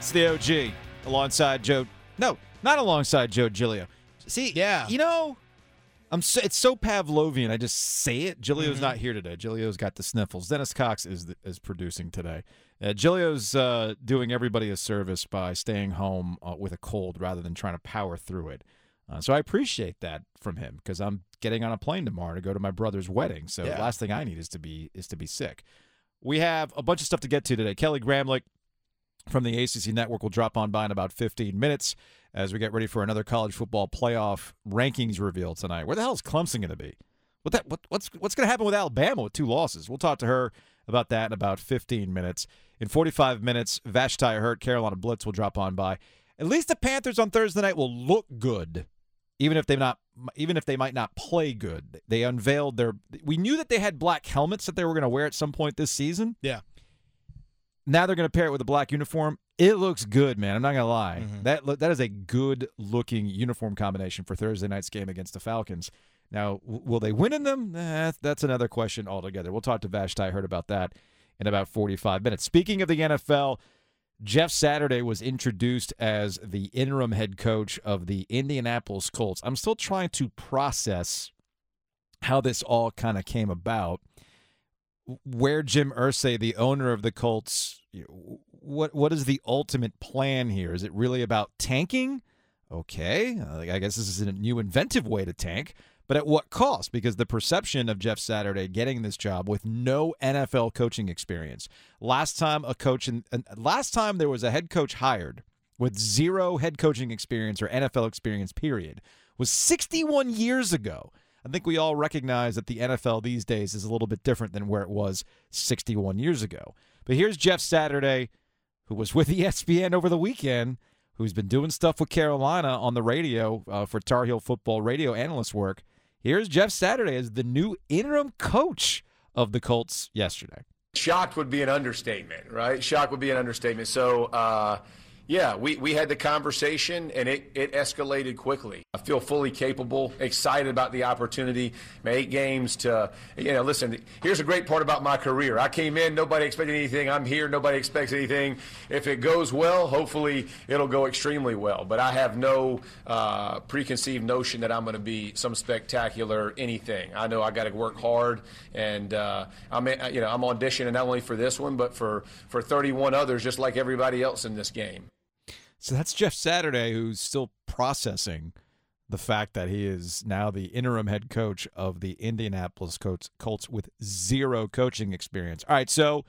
It's the OG alongside Joe. No, not alongside Joe Giglio. See, Yeah. you know, I'm so, it's so Pavlovian. I just say it. Giglio's Mm-hmm. not here today. Giglio's got the sniffles. Dennis Cox is the, is producing today. Uh, Giglio's uh, doing everybody a service by staying home uh, with a cold rather than trying to power through it. Uh, so I appreciate that from him because I'm getting on a plane tomorrow to go to my brother's wedding. So the last thing I need is to be is to be sick. We have a bunch of stuff to get to today. Kelly Gramlich from the ACC Network will drop on by in about 15 minutes as we get ready for another college football playoff rankings reveal tonight. Where the hell is Clemson going to be? What that what, what's what's going to happen with Alabama with two losses? We'll talk to her about that in about 15 minutes. In 45 minutes, Vashti Hurt, Carolina Blitz will drop on by. At least the Panthers on Thursday night will look good, even if they not even if they might not play good. They unveiled their. We knew that they had black helmets that they were going to wear at some point this season. Yeah. Now they're going to pair it with a black uniform. It looks good, man. I'm not going to lie. Mhm. That that is a good looking uniform combination for Thursday night's game against the Falcons. Now, will they win in them? Eh, that's another question altogether. We'll talk to Vashti I heard about that in about 45 minutes. Speaking of the NFL, Jeff Saturday was introduced as the interim head coach of the Indianapolis Colts. I'm still trying to process how this all kind of came about. Where Jim Irsay, the owner of the Colts, you know, what what is the ultimate plan here? Is it really about tanking? Okay, uh, I guess this is a new inventive way to tank, but at what cost? Because the perception of Jeff Saturday getting this job with no NFL coaching experience. Last time a coach in, last time there was a head coach hired with zero head coaching experience or NFL experience period was 61 years ago. I think we all recognize that the NFL these days is a little bit different than where it was 61 years ago. But here's Jeff Saturday, who was with ESPN over the weekend, who's been doing stuff with Carolina on the radio uh, for Tar Heel football radio analyst work. Here's Jeff Saturday as the new interim coach of the Colts yesterday. Shocked would be an understatement, right? Shocked would be an understatement. So, uh, yeah, we, we had the conversation and it, it escalated quickly. I feel fully capable, excited about the opportunity. Eight games to, you know, listen, here's a great part about my career. I came in, nobody expected anything. I'm here, nobody expects anything. If it goes well, hopefully it'll go extremely well. But I have no uh, preconceived notion that I'm going to be some spectacular anything. I know I got to work hard, and uh, I'm, you know, I'm auditioning not only for this one, but for, for 31 others, just like everybody else in this game. So that's Jeff Saturday, who's still processing the fact that he is now the interim head coach of the Indianapolis Colts, Colts with zero coaching experience. All right, so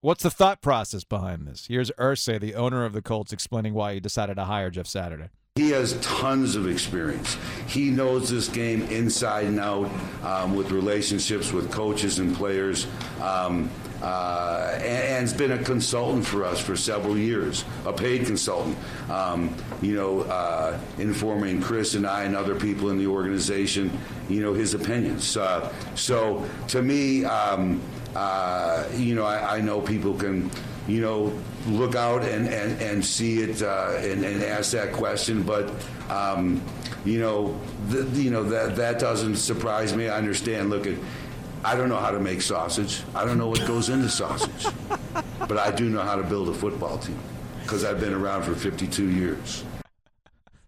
what's the thought process behind this? Here's Irsay, the owner of the Colts, explaining why he decided to hire Jeff Saturday. He has tons of experience. He knows this game inside and out um, with relationships with coaches and players, um, uh, and, and has been a consultant for us for several years, a paid consultant. Um, you know, uh, informing Chris and I and other people in the organization, you know, his opinions. Uh, so to me, um, uh, you know, I, I know people can you know, look out and, and, and see it uh, and, and ask that question. But, um, you know, the, you know that, that doesn't surprise me. I understand. Look at, I don't know how to make sausage. I don't know what goes into sausage. but I do know how to build a football team because I've been around for 52 years.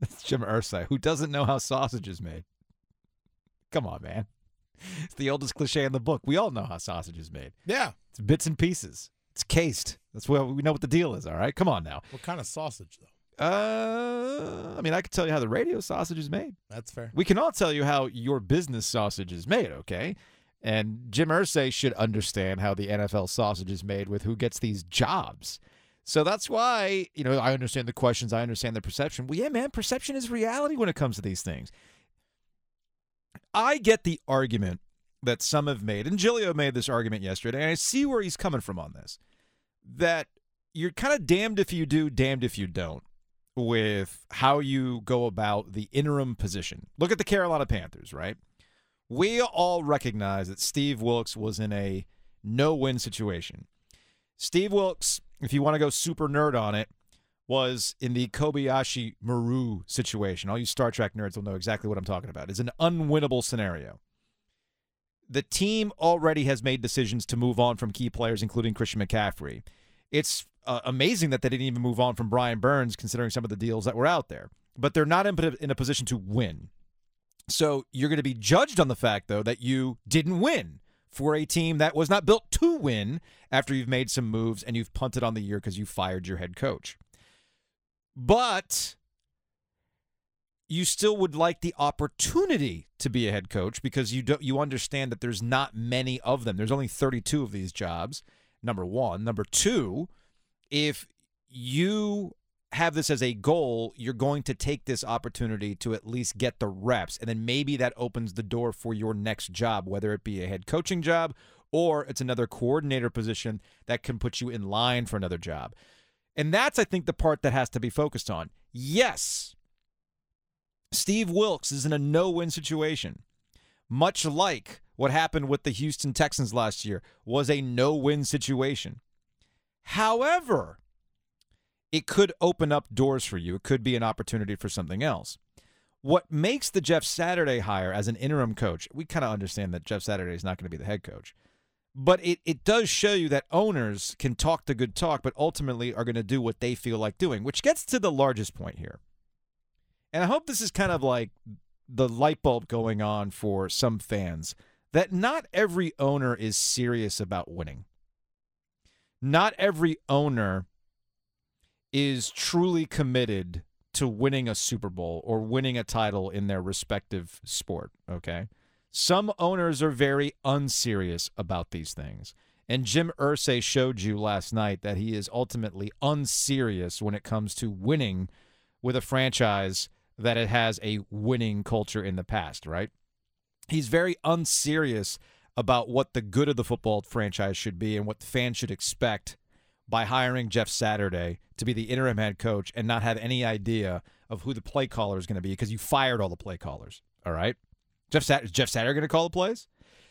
That's Jim Irsay, who doesn't know how sausage is made. Come on, man. It's the oldest cliche in the book. We all know how sausage is made. Yeah. It's bits and pieces. It's cased. That's what we know what the deal is. All right, come on now. What kind of sausage though? Uh, I mean, I could tell you how the radio sausage is made. That's fair. We can all tell you how your business sausage is made. Okay, and Jim Irsay should understand how the NFL sausage is made with who gets these jobs. So that's why you know I understand the questions. I understand the perception. Well, yeah, man, perception is reality when it comes to these things. I get the argument that some have made, and Giglio made this argument yesterday, and I see where he's coming from on this. That you're kind of damned if you do, damned if you don't with how you go about the interim position. Look at the Carolina Panthers, right? We all recognize that Steve Wilks was in a no win situation. Steve Wilks, if you want to go super nerd on it, was in the Kobayashi Maru situation. All you Star Trek nerds will know exactly what I'm talking about. It's an unwinnable scenario. The team already has made decisions to move on from key players, including Christian McCaffrey. it's uh, amazing that they didn't even move on from Brian Burns, considering some of the deals that were out there. But they're not in, in a position to win. So you're going to be judged on the fact, though, that you didn't win for a team that was not built to win after you've made some moves and you've punted on the year because you fired your head coach. But you still would like the opportunity to be a head coach because you don't you understand that there's not many of them. There's only 32 of these jobs. Number 1, number 2, if you have this as a goal, you're going to take this opportunity to at least get the reps. And then maybe that opens the door for your next job, whether it be a head coaching job or it's another coordinator position that can put you in line for another job. And that's, I think, the part that has to be focused on. Yes, Steve Wilks is in a no win situation, much like what happened with the Houston Texans last year was a no win situation. However, it could open up doors for you. It could be an opportunity for something else. What makes the Jeff Saturday hire as an interim coach, we kind of understand that Jeff Saturday is not going to be the head coach. But it, it does show you that owners can talk the good talk, but ultimately are going to do what they feel like doing, which gets to the largest point here. And I hope this is kind of like the light bulb going on for some fans that not every owner is serious about winning. Not every owner is truly committed to winning a Super Bowl or winning a title in their respective sport, okay? Some owners are very unserious about these things. And Jim Irsay showed you last night that he is ultimately unserious when it comes to winning with a franchise that it has a winning culture in the past, right? He's very unserious about what the good of the football franchise should be and what the fans should expect by hiring Jeff Saturday to be the interim head coach and not have any idea of who the play caller is going to be because you fired all the play callers. All right. Jeff, Sat- Jeff Saturday going to call the plays?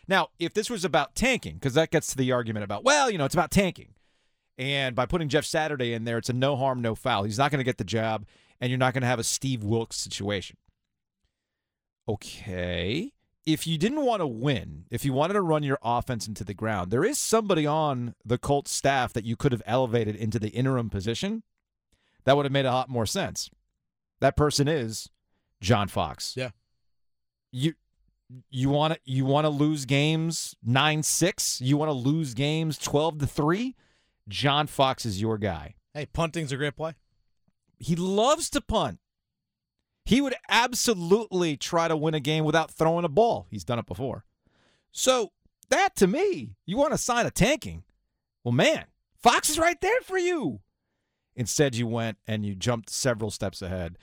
Now, if this was about tanking, because that gets to the argument about, well, you know, it's about tanking. And by putting Jeff Saturday in there, it's a no harm, no foul. He's not going to get the job, and you're not going to have a Steve Wilks situation. Okay if you didn't want to win, if you wanted to run your offense into the ground, there is somebody on the Colts staff that you could have elevated into the interim position that would have made a lot more sense. That person is John Fox. Yeah. You you want to you want to lose games 9-6, you want to lose games 12 to 3? John Fox is your guy. Hey, punting's a great play. He loves to punt. He would absolutely try to win a game without throwing a ball. He's done it before. So, that to me, you want to sign a tanking. Well, man, Fox is right there for you. Instead, you went and you jumped several steps ahead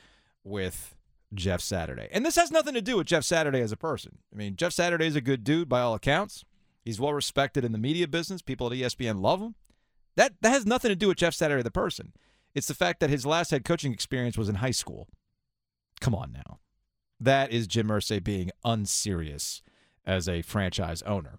with Jeff Saturday. And this has nothing to do with Jeff Saturday as a person. I mean, Jeff Saturday is a good dude by all accounts. He's well respected in the media business. People at ESPN love him. That that has nothing to do with Jeff Saturday the person. It's the fact that his last head coaching experience was in high school. Come on now. That is Jim Irsay being unserious as a franchise owner.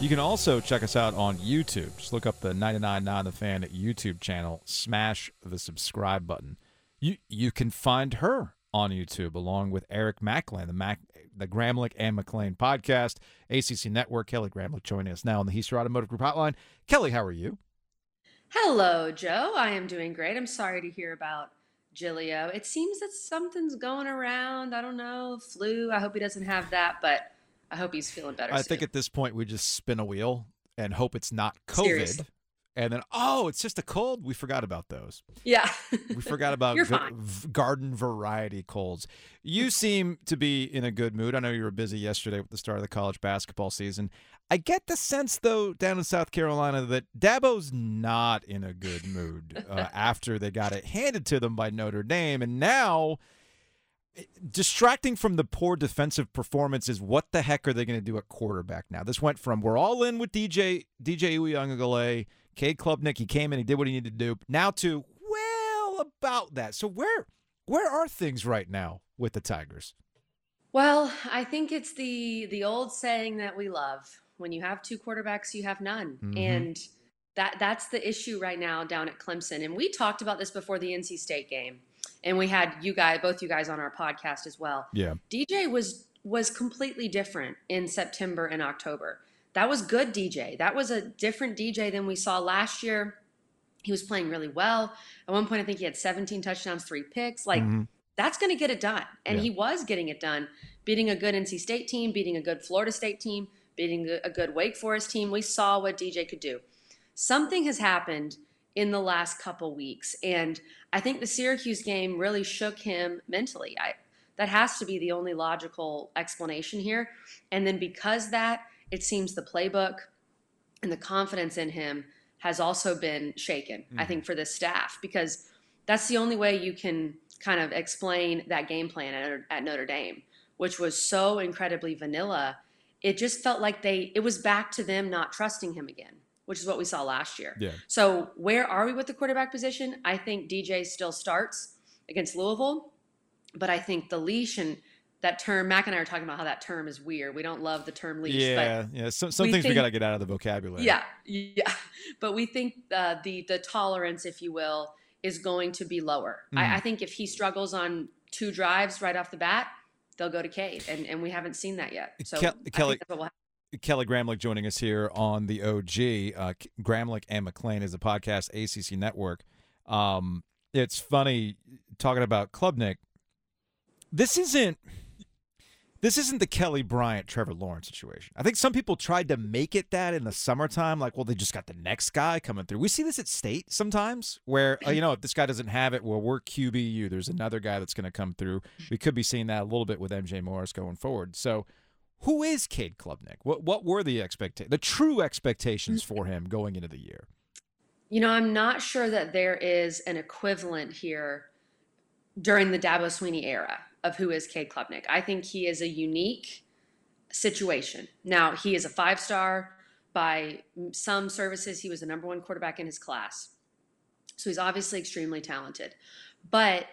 You can also check us out on YouTube. Just look up the 99.9 The Fan YouTube channel. Smash the subscribe button. You you can find her on YouTube along with Eric Mac Lain, the Mac, the Gramlich and Mac Lain podcast, ACC Network. Kelly Gramlich joining us now on the Heister Automotive Group Hotline. Kelly, how are you? Hello, Joe. I am doing great. I'm sorry to hear about Giglio. It seems that something's going around. I don't know, flu. I hope he doesn't have that, but I hope he's feeling better. I soon. think at this point we just spin a wheel and hope it's not COVID. Seriously. And then, oh, it's just a cold. We forgot about those. Yeah. We forgot about You're ga- fine. v- garden variety colds. You seem to be in a good mood. I know you were busy yesterday with the start of the college basketball season. I get the sense, though, down in South Carolina, that Dabo's not in a good mood uh, after they got it handed to them by Notre Dame. And now distracting from the poor defensive performance is what the heck are they going to do at quarterback now? This went from we're all in with DJ DJ Uiagalelei, Cade Klubnik, he came in, he did what he needed to do. Now to well about that. So where where are things right now with the Tigers? Well, I think it's the the old saying that we love. When you have two quarterbacks, you have none. Mhm. And that that's the issue right now down at Clemson. And we talked about this before the NC State game. And we had you guys both you guys on our podcast as well. Yeah. DJ was was completely different in September and October. That was good DJ. That was a different DJ than we saw last year. He was playing really well. At one point I think he had 17 touchdowns, 3 picks. Like Mhm. that's going to get it done. And Yeah. he was getting it done, beating a good NC State team, beating a good Florida State team, beating a good Wake Forest team. We saw what DJ could do. Something has happened in the last couple weeks, and I think the Syracuse game really shook him mentally. I, that has to be the only logical explanation here. And then because that, it seems the playbook and the confidence in him has also been shaken, I think, mm-hmm. for the staff, because that's the only way you can kind of explain that game plan at, at Notre Dame, which was so incredibly vanilla. It just felt like they, it was back to them not trusting him again, which is what we saw last year. Yeah. So where are we with the quarterback position? I think DJ still starts against Louisville, but I think the leash and that term, Mac and I are talking about how that term is weird. We don't love the term leash, but Yeah, yeah. Some, some we things we got to get out of the vocabulary. yeah, yeah. But we think uh, the the tolerance, if you will, is going to be lower. Mhm. I, I think if he struggles on two drives right off the bat, they'll go to Cade, and and we haven't seen that yet. So think Kelly- that's what will happen. Kelly Gramlich joining us here on the OG. Uh, Gramlich and Mac Lain is a podcast, ACC Network. Um, it's funny talking about Klubnik. This isn't. This isn't the Kelly Bryant Trevor Lawrence situation. I think some people tried to make it that in the summertime, like, well, they just got the next guy coming through. We see this at state sometimes, where uh, you know if this guy doesn't have it, well, we're QBU. There's another guy that's going to come through. We could be seeing that a little bit with MJ Morris going forward. So, who is Cade Klubnik? What what were the expectations, the true expectations for him going into the year? You know, I'm not sure that there is an equivalent here during the Dabo Swinney era of who is Cade Klubnik. I think he is a unique situation. Now, he is a five star by some services. He was the number one quarterback in his class. So he's obviously extremely talented. But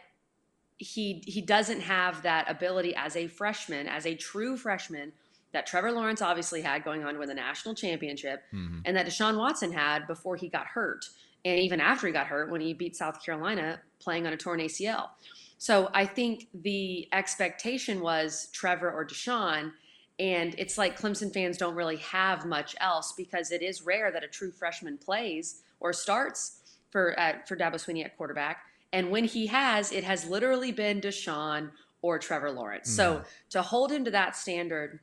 he he doesn't have that ability as a freshman, as a true freshman that Trevor Lawrence obviously had going on to win the national championship mm-hmm. and that Deshaun Watson had before he got hurt, and even after he got hurt when he beat South Carolina playing on a torn ACL. So I think the expectation was Trevor or Deshaun, and it's like Clemson fans don't really have much else because it is rare that a true freshman plays or starts for at, for Dabo Swinney at quarterback. And when he has, it has literally been Deshaun or Trevor Lawrence. So mm-hmm. to hold him to that standard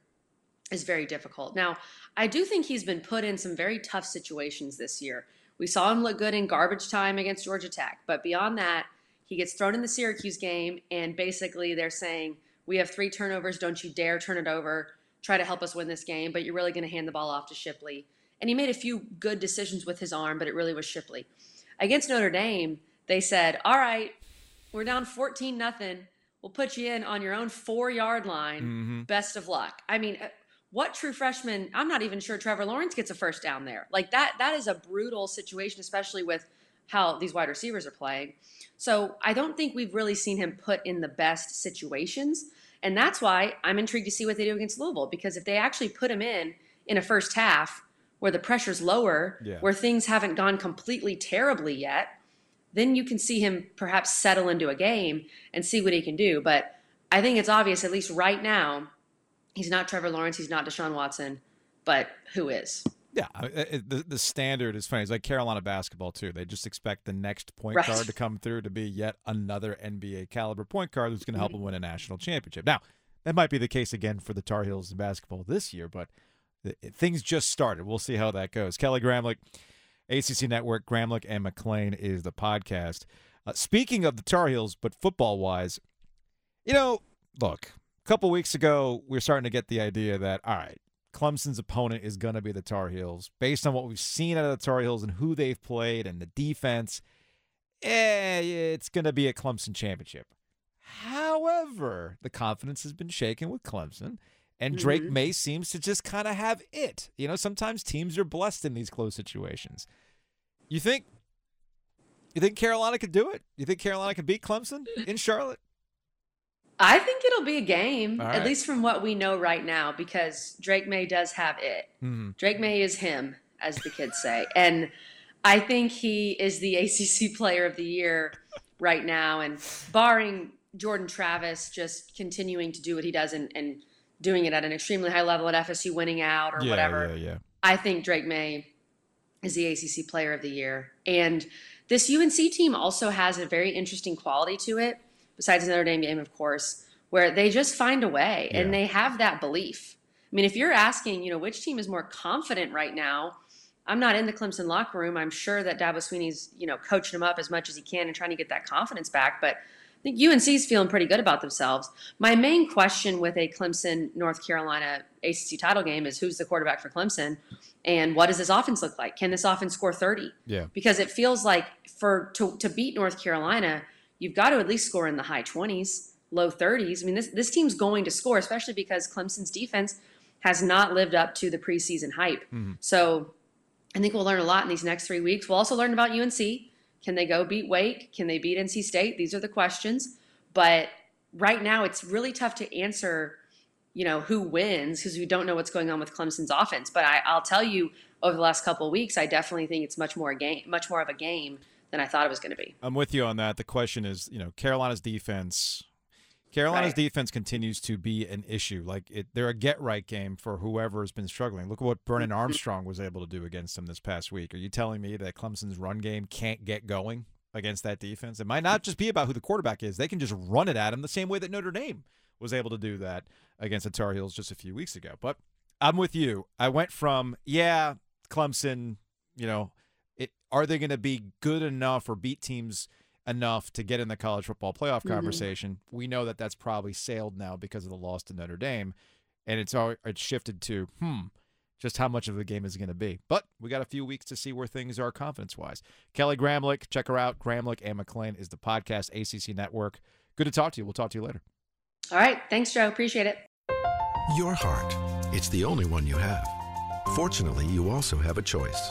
is very difficult. Now, I do think he's been put in some very tough situations this year. We saw him look good in garbage time against Georgia Tech, but beyond that, he gets thrown in the Syracuse game, and basically they're saying, We have three turnovers. Don't you dare turn it over. Try to help us win this game, but you're really going to hand the ball off to Shipley. And he made a few good decisions with his arm, but it really was Shipley. Against Notre Dame, they said, All right, we're down 14 nothing. We'll put you in on your own four yard line. Mm-hmm. Best of luck. I mean, what true freshman? I'm not even sure Trevor Lawrence gets a first down there. Like that, that is a brutal situation, especially with how these wide receivers are playing. So I don't think we've really seen him put in the best situations. And that's why I'm intrigued to see what they do against Louisville, because if they actually put him in in a first half where the pressure's lower, Yeah. where things haven't gone completely terribly yet, then you can see him perhaps settle into a game and see what he can do. But I think it's obvious, at least right now, he's not Trevor Lawrence, he's not Deshaun Watson, but who is? Yeah, the the standard is funny. It's like Carolina basketball too. They just expect the next point Right. guard to come through to be yet another NBA caliber point guard who's going to help them win a national championship. Now, that might be the case again for the Tar Heels in basketball this year, but things just started. We'll see how that goes. Kelly Gramlich, ACC Network, Gramlich and Mac Lain is the podcast. Uh, speaking of the Tar Heels, but football wise, you know, look, couple weeks ago, we were starting to get the idea that, all right, Clemson's opponent is going to be the Tar Heels. Based on what we've seen out of the Tar Heels and who they've played and the defense, eh, it's going to be a Clemson championship. However, the confidence has been shaken with Clemson, and Drake Mhm. Maye seems to just kind of have it. You know, sometimes teams are blessed in these close situations. You think? You think Carolina could do it? You think Carolina could beat Clemson in Charlotte? I think it'll be a game, All at least from what we know right now, because Drake Maye does have it. Mhm. Drake Maye is him, as the kids say. And I think he is the ACC player of the year right now. And barring Jordan Travis just continuing to do what he does and, and doing it at an extremely high level at FSU, winning out or yeah, whatever, yeah, yeah. I think Drake Maye is the ACC player of the year. And this UNC team also has a very interesting quality to it, besides the Notre Dame game, of course, where they just find a way Yeah. and they have that belief. I mean, if you're asking, you know, which team is more confident right now, I'm not in the Clemson locker room. I'm sure that Dabo Swinney's, you know, coaching them up as much as he can and trying to get that confidence back. But I think UNC's feeling pretty good about themselves. My main question with a Clemson North Carolina ACC title game is who's the quarterback for Clemson and what does this offense look like? Can this offense score 30? Yeah. Because it feels like for to, to beat North Carolina, you've got to at least score in the high 20s, low 30s. I mean, this this team's going to score, especially because Clemson's defense has not lived up to the preseason hype. Mm-hmm. So I think we'll learn a lot in these next three weeks. We'll also learn about UNC. Can they go beat Wake? Can they beat NC State? These are the questions. But right now, it's really tough to answer, you know, who wins because we don't know what's going on with Clemson's offense. But I, I'll tell you, over the last couple of weeks, I definitely think it's much more a game, much more of a game than I thought it was going to be. I'm with you on that. The question is, you know, Carolina's defense. Carolina's Right. defense continues to be an issue. Like it, they're a get right game for whoever has been struggling. Look at what Brennan mm-hmm. Armstrong was able to do against them this past week. Are you telling me that Clemson's run game can't get going against that defense? It might not just be about who the quarterback is. They can just run it at him the same way that Notre Dame was able to do that against the Tar Heels just a few weeks ago. But I'm with you. I went from yeah, Clemson, you know, are they going to be good enough or beat teams enough to get in the college football playoff Mhm. conversation? We know that that's probably sailed now because of the loss to Notre Dame, and it's all it's shifted to hmm, just how much of the game is going to be. But we got a few weeks to see where things are confidence wise. Kelly Gramlich, check her out. Gramlich and Mac Lain is the podcast ACC Network. Good to talk to you. We'll talk to you later. All right. Thanks, Joe. Appreciate it. Your heart. It's the only one you have. Fortunately, you also have a choice.